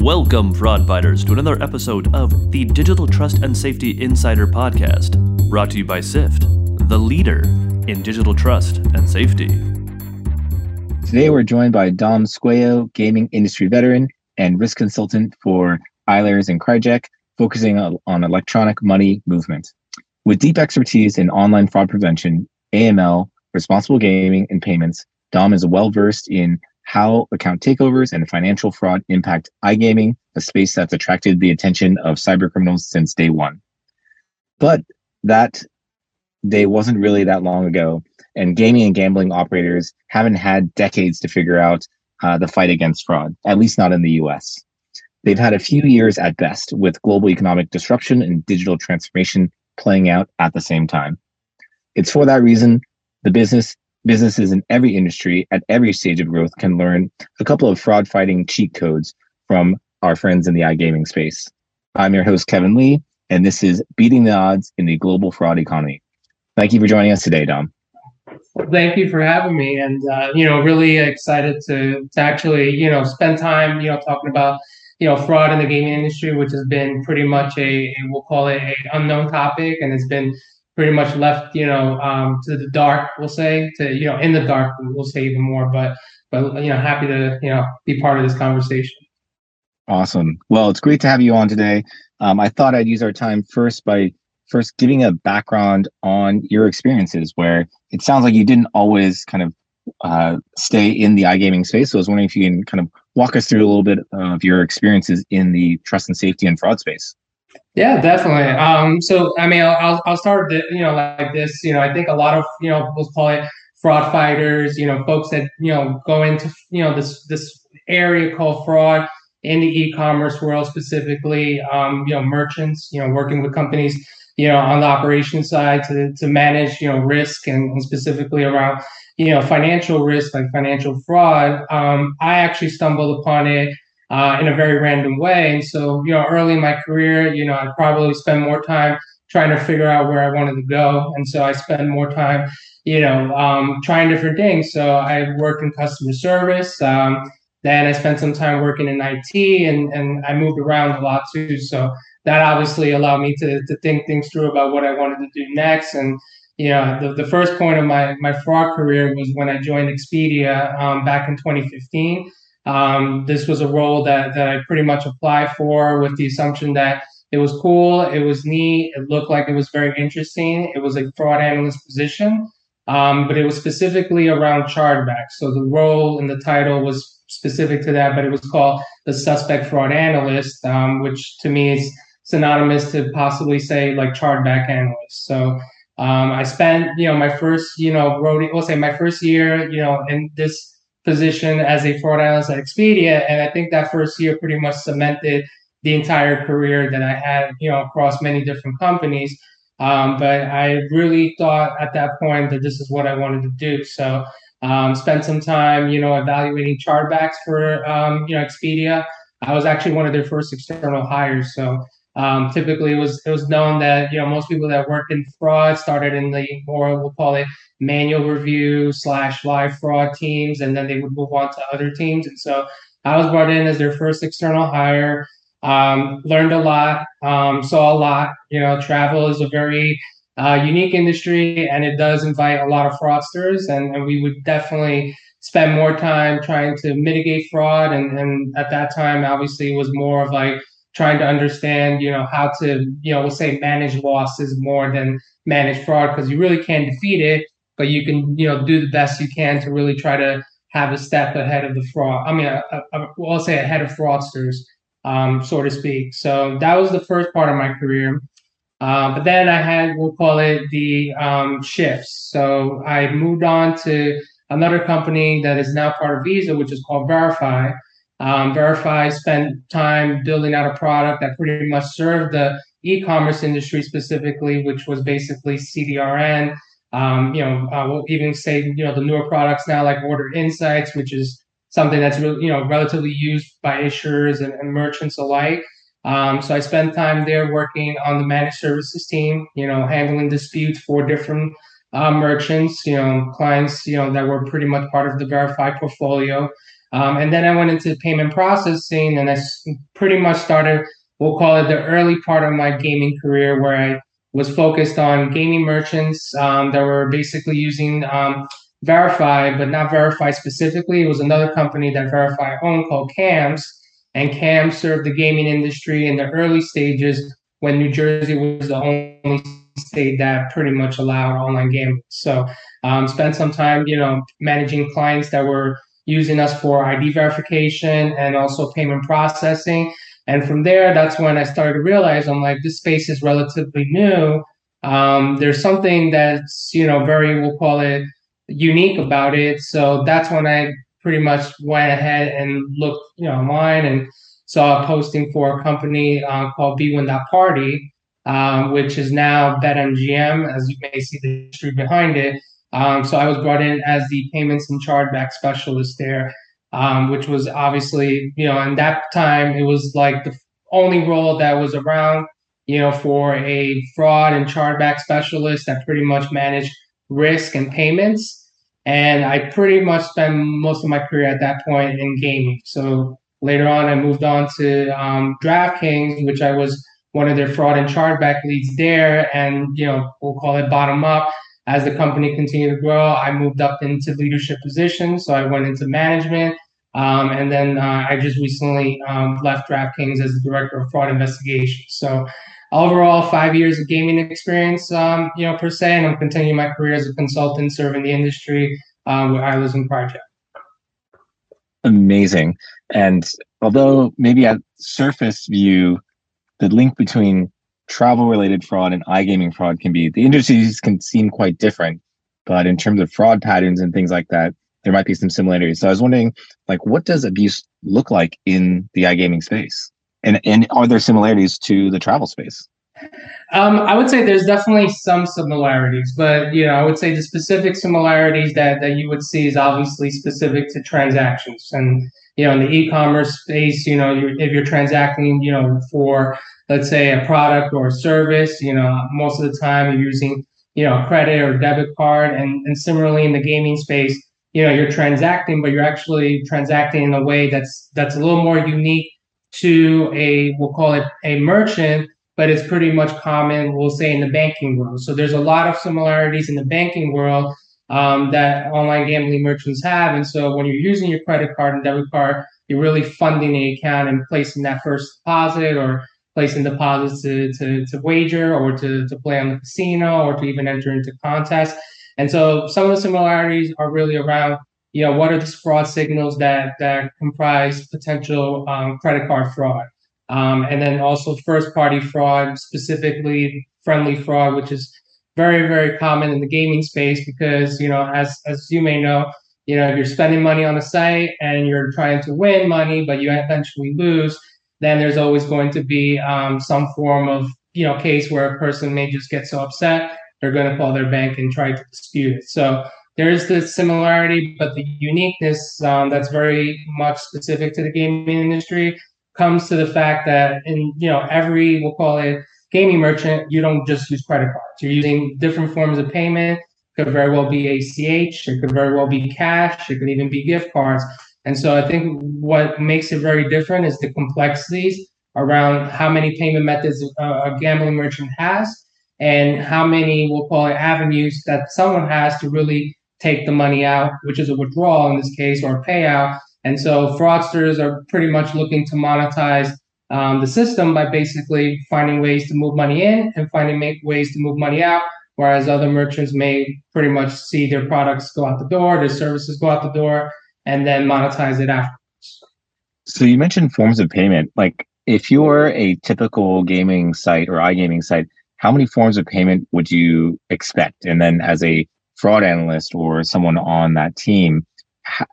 Welcome, fraud fighters, to another episode of the Digital Trust and Safety Insider Podcast, brought to you by SIFT, the leader in digital trust and safety. Today, we're joined by Dom Squeo, gaming industry veteran and risk consultant for Eilers and Krejcik, focusing on electronic money movement. With deep expertise in online fraud prevention, AML, responsible gaming, and payments, Dom is well versed in how account takeovers and financial fraud impact iGaming, a space that's attracted the attention of cybercriminals since day one. But that day wasn't really that long ago, and gaming and gambling operators haven't had decades to figure out uh, the fight against fraud, at least not in the US. They've had a few years at best, with global economic disruption and digital transformation playing out at the same time. It's for that reason the business businesses in every industry at every stage of growth can learn a couple of fraud fighting cheat codes from our friends in the iGaming space. I'm your host, Kevin Lee, and this is Beating the Odds in the Global Fraud Economy. Thank you for joining us today, Dom. Thank you for having me, and uh, you know, really excited to to actually you know spend time you know talking about you know fraud in the gaming industry, which has been pretty much a, a we'll call it a unknown topic, and it's been pretty much left, you know, um, to the dark, we'll say, to you know, in the dark, we'll say even more. But but you know, happy to you know be part of this conversation. Awesome. Well, it's great to have you on today. Um, I thought I'd use our time first by first giving a background on your experiences, where it sounds like you didn't always kind of uh, stay in the iGaming space. So I was wondering if you can kind of walk us through a little bit of your experiences in the trust and safety and fraud space. Yeah, definitely. Um, so I mean, I'll I'll start the you know like this. You know, I think a lot of you know we'll call it fraud fighters. You know, folks that you know go into you know this this area called fraud in the e-commerce world specifically. Um, you know, merchants. You know, working with companies. You know, on the operation side to to manage you know risk and, and specifically around you know financial risk like financial fraud. Um, I actually stumbled upon it uh, in a very random way. And so, you know, early in my career, you know, I probably spend more time trying to figure out where I wanted to go. And so I spend more time, you know, um, trying different things. So I worked in customer service. Um, then I spent some time working in IT and, and I moved around a lot too. So that obviously allowed me to, to think things through about what I wanted to do next. And, you know, the, the first point of my, my fraud career was when I joined Expedia um, back in 2015. Um, this was a role that, that I pretty much applied for with the assumption that it was cool, it was neat, it looked like it was very interesting. It was a fraud analyst position, um, but it was specifically around chargebacks. So the role and the title was specific to that, but it was called the suspect fraud analyst, um, which to me is synonymous to possibly say like chargeback analyst. So um, I spent, you know, my first, you know, roadie, we'll say my first year, you know, in this position as a fraud analyst at Expedia. And I think that first year pretty much cemented the entire career that I had, you know, across many different companies. Um, but I really thought at that point that this is what I wanted to do. So um, spent some time, you know, evaluating chargebacks for, um, you know, Expedia. I was actually one of their first external hires. So um, typically, it was it was known that you know most people that work in fraud started in the more we'll call it manual review slash live fraud teams, and then they would move on to other teams. And so I was brought in as their first external hire. Um, learned a lot, um, saw a lot. You know, travel is a very uh, unique industry, and it does invite a lot of fraudsters, and, and we would definitely spend more time trying to mitigate fraud. And, and at that time, obviously, it was more of like trying to understand, you know, how to, you know, we'll say manage losses more than manage fraud because you really can't defeat it, but you can, you know, do the best you can to really try to have a step ahead of the fraud. I mean, we'll say ahead of fraudsters, um, so to speak. So that was the first part of my career. Uh, but then I had, we'll call it the um, shifts. So I moved on to another company that is now part of Visa, which is called Verifi. Um, Verifi spent time building out a product that pretty much served the e-commerce industry specifically, which was basically CDRN. Um, you know, uh, we'll even say you know the newer products now like Order Insights, which is something that's really you know relatively used by issuers and, and merchants alike. Um, so I spent time there working on the managed services team, you know, handling disputes for different uh, merchants, you know, clients, you know, that were pretty much part of the Verifi portfolio. Um, and then I went into payment processing and I pretty much started, we'll call it the early part of my gaming career where I was focused on gaming merchants um, that were basically using um, Verifi, but not Verifi specifically. It was another company that Verifi owned called CAMS. And CAMS served the gaming industry in the early stages when New Jersey was the only state that pretty much allowed online gambling. So um, spent some time, you know, managing clients that were using us for ID verification and also payment processing. And from there, that's when I started to realize I'm like, this space is relatively new. Um, there's something that's, you know, very, we'll call it unique about it. So that's when I pretty much went ahead and looked, you know, online and saw a posting for a company uh, called bwin.party, um, which is now BetMGM, as you may see the history behind it. Um, so I was brought in as the payments and chargeback specialist there, um, which was obviously, you know, in that time, it was like the only role that was around, you know, for a fraud and chargeback specialist that pretty much managed risk and payments. And I pretty much spent most of my career at that point in gaming. So later on, I moved on to um, DraftKings, which I was one of their fraud and chargeback leads there. And, you know, we'll call it bottom up as the company continued to grow, I moved up into leadership positions. So I went into management. Um, and then uh, I just recently um, left DraftKings as the director of fraud investigations. So overall, five years of gaming experience, um, you know, per se, and I'm continuing my career as a consultant serving the industry um, with Eilers and Krejcik. Amazing. And although maybe at surface view, the link between travel related fraud and iGaming fraud can be the industries can seem quite different, but in terms of fraud patterns and things like that, there might be some similarities. So I was wondering, like, what does abuse look like in the iGaming space? And and are there similarities to the travel space? Um, I would say there's definitely some similarities, but you know, I would say the specific similarities that that you would see is obviously specific to transactions. And you know, in the e-commerce space, you know, you're, if you're transacting, you know, for let's say a product or a service, you know, most of the time you're using, you know, a credit or debit card. And, and similarly in the gaming space, you know, you're transacting, but you're actually transacting in a way that's that's a little more unique to a we'll call it a merchant, but it's pretty much common, we'll say, in the banking world. So there's a lot of similarities in the banking world um, that online gambling merchants have. And so when you're using your credit card and debit card, you're really funding the account and placing that first deposit or placing deposits to, to, to wager or to, to play on the casino or to even enter into contests. And so some of the similarities are really around, you know, what are the fraud signals that, that comprise potential um, credit card fraud? Um, and then also first party fraud, specifically friendly fraud, which is very, very common in the gaming space because, you know, as, as you may know, you know, if you're spending money on a site and you're trying to win money, but you eventually lose, then there's always going to be um, some form of you know case where a person may just get so upset they're going to call their bank and try to dispute it. So there is the similarity, but the uniqueness um, that's very much specific to the gaming industry comes to the fact that in you know every we'll call it gaming merchant, you don't just use credit cards. You're using different forms of payment. It could very well be ACH. It could very well be cash. It could even be gift cards. And so I think what makes it very different is the complexities around how many payment methods a gambling merchant has and how many, we'll call it avenues that someone has to really take the money out, which is a withdrawal in this case or a payout. And so fraudsters are pretty much looking to monetize um, the system by basically finding ways to move money in and finding ways to move money out. Whereas other merchants may pretty much see their products go out the door, their services go out the door, and then monetize it afterwards. So you mentioned forms of payment. Like if you're a typical gaming site or iGaming site, how many forms of payment would you expect? And then as a fraud analyst or someone on that team,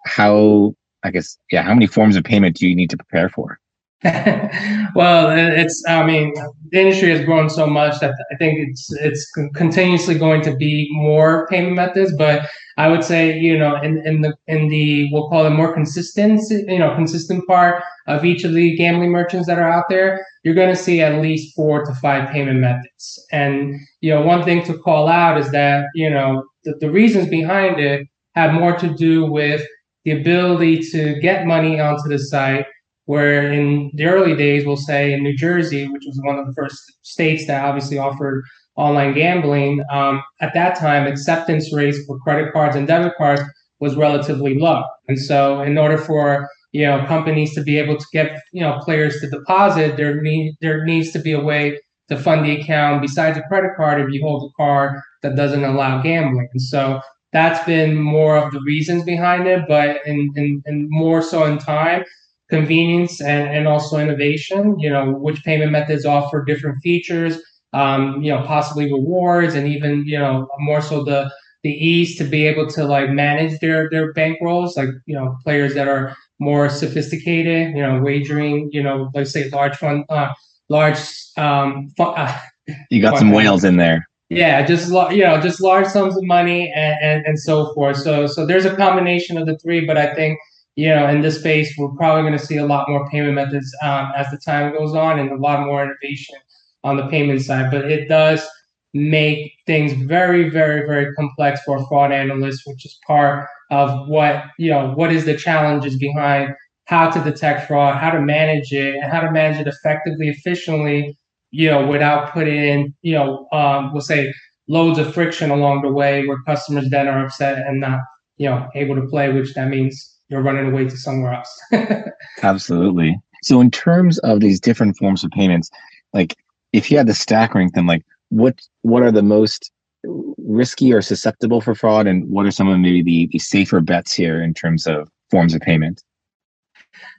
how I guess yeah, how many forms of payment do you need to prepare for? well, it's I mean the industry has grown so much that I think it's it's continuously going to be more payment methods, but I would say, you know, in, in the in the we'll call it more consistent, you know, consistent part of each of the gambling merchants that are out there, you're going to see at least four to five payment methods. And you know, one thing to call out is that you know the, the reasons behind it have more to do with the ability to get money onto the site. Where in the early days, we'll say in New Jersey, which was one of the first states that obviously offered online gambling, um, at that time, acceptance rates for credit cards and debit cards was relatively low. And so, in order for you know companies to be able to get you know players to deposit, there need there needs to be a way to fund the account besides a credit card if you hold a card that doesn't allow gambling. And so that's been more of the reasons behind it, but in, in more so in time, convenience and, and also innovation, you know, which payment methods offer different features, um, you know, possibly rewards and even, you know, more so the the ease to be able to like manage their their bankrolls, like, you know, players that are more sophisticated, you know, wagering, you know, let's say large fund uh, large um uh, you got some whales in there. Yeah just you know just large sums of money and, and and so forth. So so there's a combination of the three but i think you know in this space we're probably going to see a lot more payment methods um, as the time goes on and a lot more innovation on the payment side. But it does make things very very very complex for fraud analysts which is part of what you know what is the challenges behind how to detect fraud, how to manage it, and how to manage it effectively, efficiently, you know, without putting in, you know, um, we'll say loads of friction along the way where customers then are upset and not, you know, able to play, which that means you're running away to somewhere else. Absolutely. So in terms of these different forms of payments, like if you had to stack rank them, like what what are the most risky or susceptible for fraud and what are some of maybe the, the safer bets here in terms of forms of payment?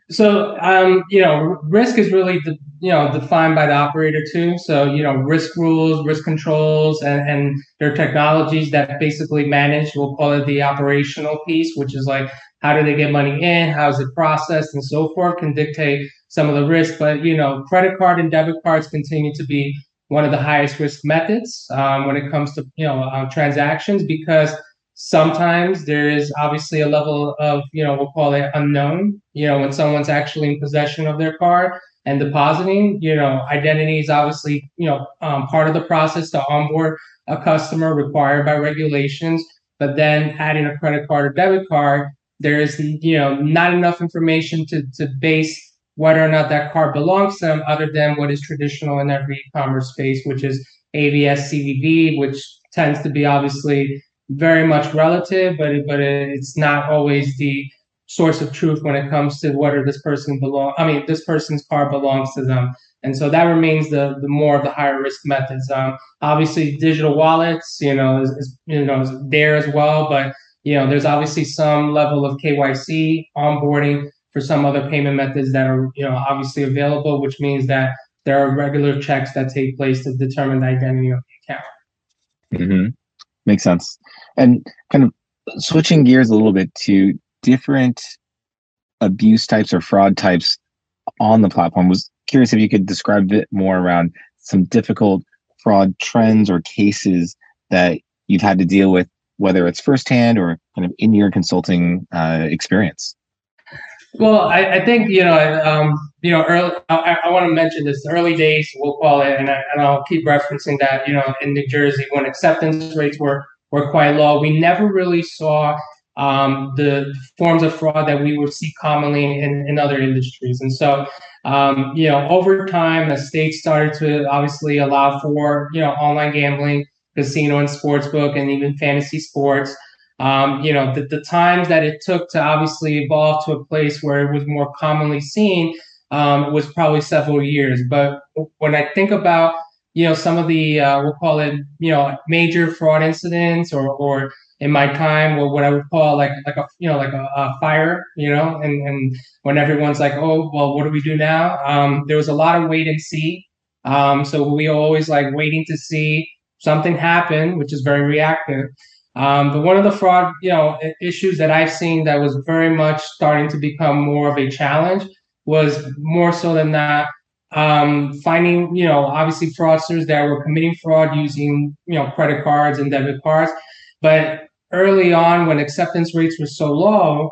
So, um, you know, risk is really, the, you know, defined by the operator too. So, you know, risk rules, risk controls, and, and there are technologies that basically manage, we'll call it the operational piece, which is like, how do they get money in? How is it processed and so forth can dictate some of the risk. But, you know, credit card and debit cards continue to be one of the highest risk methods um, when it comes to, you know, uh, transactions because Sometimes there is obviously a level of, you know, we'll call it unknown, you know, when someone's actually in possession of their car and depositing, you know, identity is obviously, you know, um, part of the process to onboard a customer required by regulations. But then adding a credit card or debit card, there is, you know, not enough information to, to base whether or not that card belongs to them other than what is traditional in every e-commerce space, which is AVS CVV, which tends to be obviously very much relative, but but it's not always the source of truth when it comes to whether this person belong. I mean, this person's car belongs to them, and so that remains the the more of the higher risk methods. Um, obviously, digital wallets, you know, is, is you know is there as well, but you know, there's obviously some level of KYC onboarding for some other payment methods that are you know obviously available, which means that there are regular checks that take place to determine the identity of the account. Mm-hmm. Makes sense. And kind of switching gears a little bit to different abuse types or fraud types on the platform was curious if you could describe a bit more around some difficult fraud trends or cases that you've had to deal with whether it's firsthand or kind of in your consulting uh, experience well I, I, think you know um, you know early, I, I, want to mention this early days we'll call it and, I, and i'll keep referencing that you know in new jersey when acceptance rates were were quite low. We never really saw um, the forms of fraud that we would see commonly in, in other industries. And so, um, you know, over time, the state started to obviously allow for, you know, online gambling, casino and sportsbook, and even fantasy sports. Um, you know, the, the times that it took to obviously evolve to a place where it was more commonly seen um, was probably several years. But when I think about you know, some of the, uh, we'll call it, you know, major fraud incidents or, or in my time, or what I would call like, like a, you know, like a, a fire, you know, and, and when everyone's like, oh, well, what do we do now? Um, there was a lot of wait and see. Um, so we always like waiting to see something happen, which is very reactive. Um, but one of the fraud, you know, issues that I've seen that was very much starting to become more of a challenge was more so than that um, finding, you know, obviously fraudsters that were committing fraud using, you know, credit cards and debit cards. But early on, when acceptance rates were so low,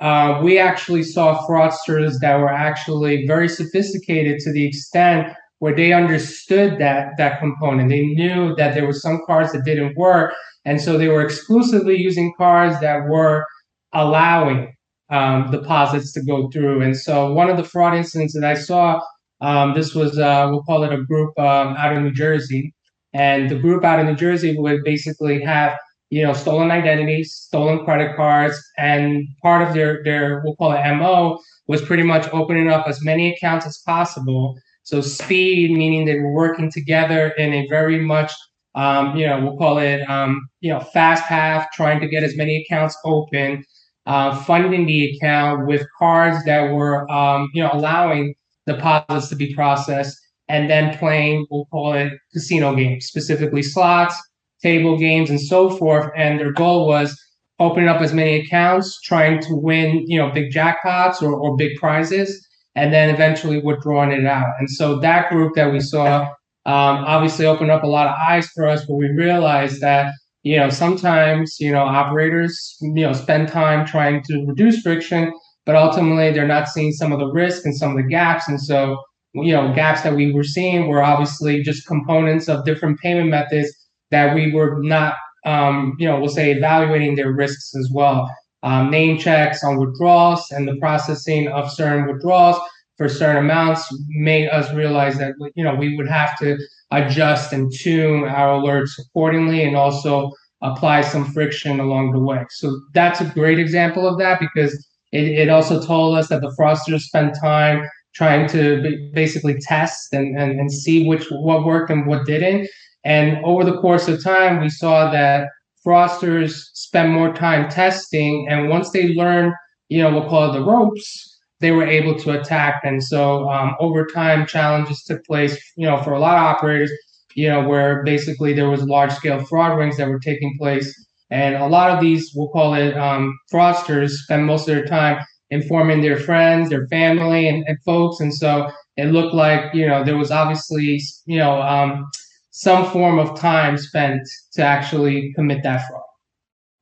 uh, we actually saw fraudsters that were actually very sophisticated to the extent where they understood that that component. They knew that there were some cards that didn't work, and so they were exclusively using cards that were allowing um, deposits to go through. And so one of the fraud incidents that I saw, um, this was uh, we'll call it a group um, out of New Jersey, and the group out of New Jersey would basically have you know stolen identities, stolen credit cards, and part of their their we'll call it mo was pretty much opening up as many accounts as possible. So speed, meaning they were working together in a very much um, you know, we'll call it, um, you know, fast path, trying to get as many accounts open, uh, funding the account with cards that were, um, you know, allowing deposits to be processed, and then playing, we'll call it casino games, specifically slots, table games, and so forth. And their goal was opening up as many accounts, trying to win, you know, big jackpots or, or big prizes, and then eventually withdrawing it out. And so that group that we saw um, obviously opened up a lot of eyes for us, but we realized that you know sometimes you know operators you know spend time trying to reduce friction, but ultimately they're not seeing some of the risk and some of the gaps, and so you know gaps that we were seeing were obviously just components of different payment methods that we were not um, you know we'll say evaluating their risks as well. Um, name checks on withdrawals and the processing of certain withdrawals for certain amounts made us realize that you know we would have to adjust and tune our alerts accordingly and also apply some friction along the way. So that's a great example of that because it, it also told us that the fraudsters spent time trying to basically test and, and, and see which what worked and what didn't. And over the course of time we saw that fraudsters spend more time testing and once they learn you know we'll call it the ropes they were able to attack. And so um, over time, challenges took place, you know, for a lot of operators, you know, where basically there was large scale fraud rings that were taking place. And a lot of these, we'll call it um, fraudsters, spend most of their time informing their friends, their family, and, and, folks. And so it looked like, you know, there was obviously, you know, um, some form of time spent to actually commit that fraud.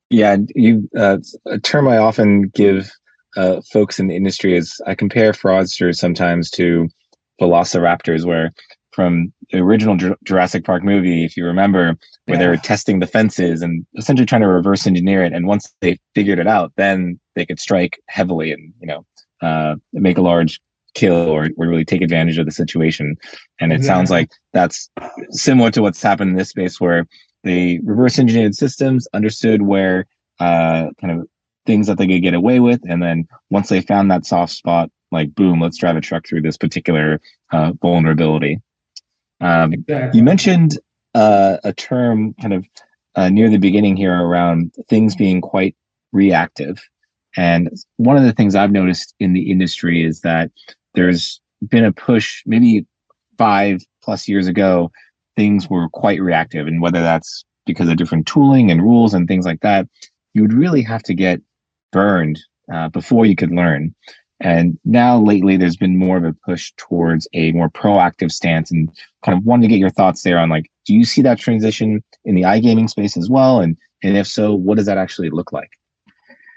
Yeah, you uh, a term I often give uh, folks in the industry is I compare fraudsters sometimes to velociraptors, where from the original Jurassic Park movie, if you remember, where yeah. they were testing the fences and essentially trying to reverse engineer it. And once they figured it out, then they could strike heavily and, you know, uh, make a large kill or, or really take advantage of the situation. And it sounds like that's similar to what's happened in this space where they reverse engineered systems, understood where uh, kind of things that they could get away with. And then once they found that soft spot, like boom, let's drive a truck through this particular uh, vulnerability. Um, exactly. You mentioned uh, a term kind of uh, near the beginning here around things being quite reactive. And one of the things I've noticed in the industry is that there's been a push, maybe five plus years ago, things were quite reactive. And whether that's because of different tooling and rules and things like that, you would really have to get burned uh, before you could learn. And now lately, there's been more of a push towards a more proactive stance and kind of wanted to get your thoughts there on like, do you see that transition in the iGaming space as well? And, and if so, what does that actually look like?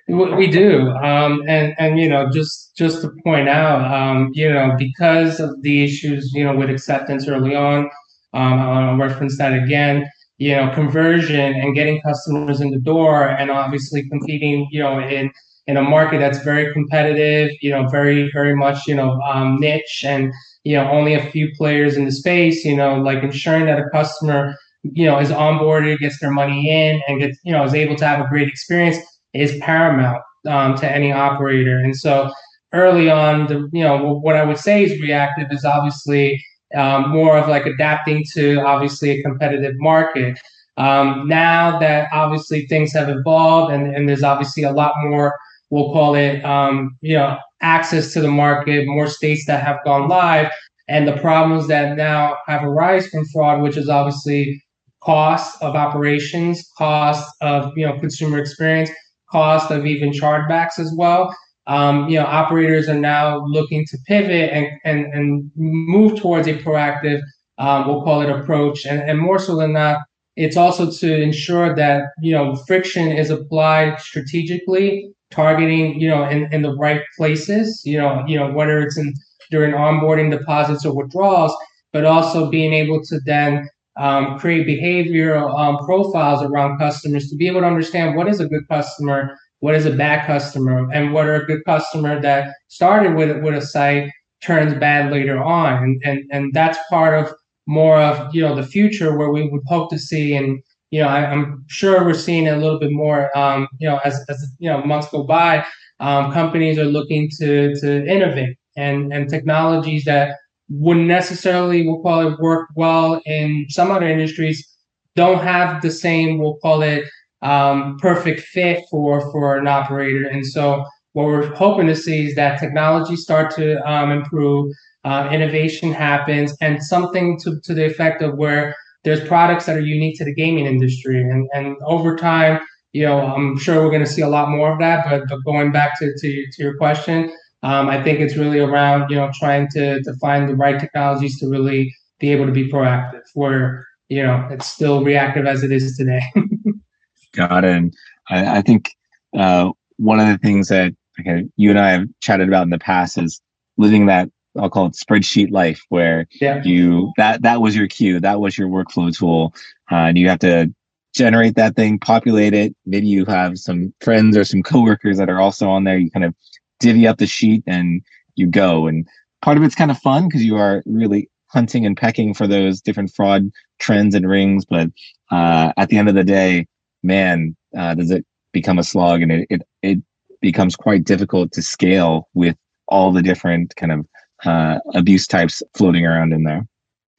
We do, um, and and you know, just just to point out, um, you know, because of the issues, you know, with acceptance early on, um, I'll reference that again you know, conversion and getting customers in the door and obviously competing, you know, in in a market that's very competitive, you know, very, very much, you know, um, niche and, you know, only a few players in the space, you know, like ensuring that a customer, you know, is onboarded, gets their money in and gets, you know, is able to have a great experience is paramount um, to any operator. And so early on, the, you know, what I would say is reactive is obviously um, more of like adapting to obviously a competitive market. Um, now that obviously things have evolved and, and there's obviously a lot more, we'll call it, um, you know, access to the market, more states that have gone live, and the problems that now have arisen from fraud, which is obviously cost of operations, cost of you know consumer experience, cost of even chargebacks as well um, you know, operators are now looking to pivot and, and, and move towards a proactive, um, we'll call it approach. And, and more so than that, it's also to ensure that, you know, friction is applied strategically, targeting, you know, in, in the right places, you know, you know, whether it's in during onboarding deposits or withdrawals, but also being able to then um, create behavioral um, profiles around customers to be able to understand what is a good customer what is a bad customer and what are a good customer that started with with a site turns bad later on. And and and that's part of more of you know the future where we would hope to see. And you know I, am sure we're seeing a little bit more um, you know as, as you know months go by um, companies are looking to to innovate and and technologies that wouldn't necessarily we'll call it work well in some other industries don't have the same we'll call it um, perfect fit for for an operator. And so what we're hoping to see is that technology start to um, improve, uh, innovation happens, and something to, to the effect of where there's products that are unique to the gaming industry. And, and over time, you know, I'm sure we're going to see a lot more of that. But, but going back to, to, to your question, um, I think it's really around, you know, trying to, to find the right technologies to really be able to be proactive where, you know, it's still reactive as it is today. Got it. And I, I think uh, one of the things that okay, you and I have chatted about in the past is living that I'll call it spreadsheet life, where yeah. you that that was your queue, that was your workflow tool, uh, and you have to generate that thing, populate it. Maybe you have some friends or some coworkers that are also on there. You kind of divvy up the sheet and you go. And part of it's kind of fun because you are really hunting and pecking for those different fraud trends and rings. But uh, at the end of the day, man, uh, does it become a slog and it, it, it becomes quite difficult to scale with all the different kind of uh, abuse types floating around in there.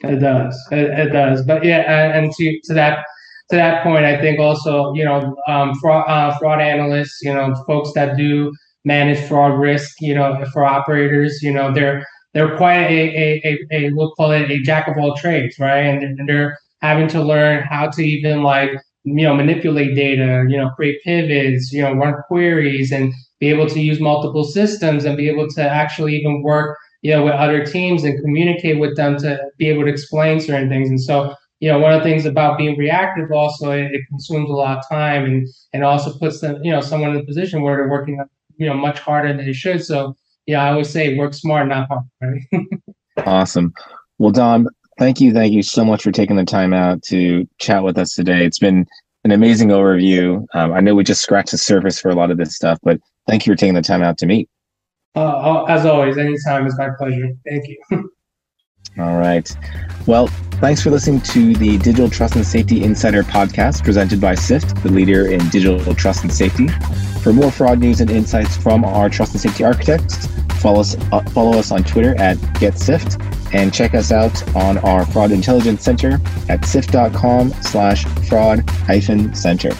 It does. It, it does. But yeah, and to, to that to that point, I think also you know um, fraud uh, fraud analysts, you know, folks that do manage fraud risk, you know, for operators, you know, they're they're quite a a, a, a we'll call it a jack of all trades, right? And, and they're having to learn how to even like you know manipulate data you know create pivots you know run queries and be able to use multiple systems and be able to actually even work you know with other teams and communicate with them to be able to explain certain things and so you know one of the things about being reactive also it, it consumes a lot of time and and also puts them you know someone in a position where they're working you know much harder than it should so yeah i always say work smart not hard right awesome well dom Thank you. Thank you so much for taking the time out to chat with us today. It's been an amazing overview. Um, I know we just scratched the surface for a lot of this stuff, but thank you for taking the time out to meet. Uh, as always, anytime is my pleasure. Thank you. All right. Well, thanks for listening to the Digital Trust and Safety Insider podcast presented by SIFT, the leader in digital trust and safety. For more fraud news and insights from our trust and safety architects, follow us, uh, follow us on Twitter at GetSIFT and check us out on our fraud intelligence center at sift.com slash fraud hyphen center.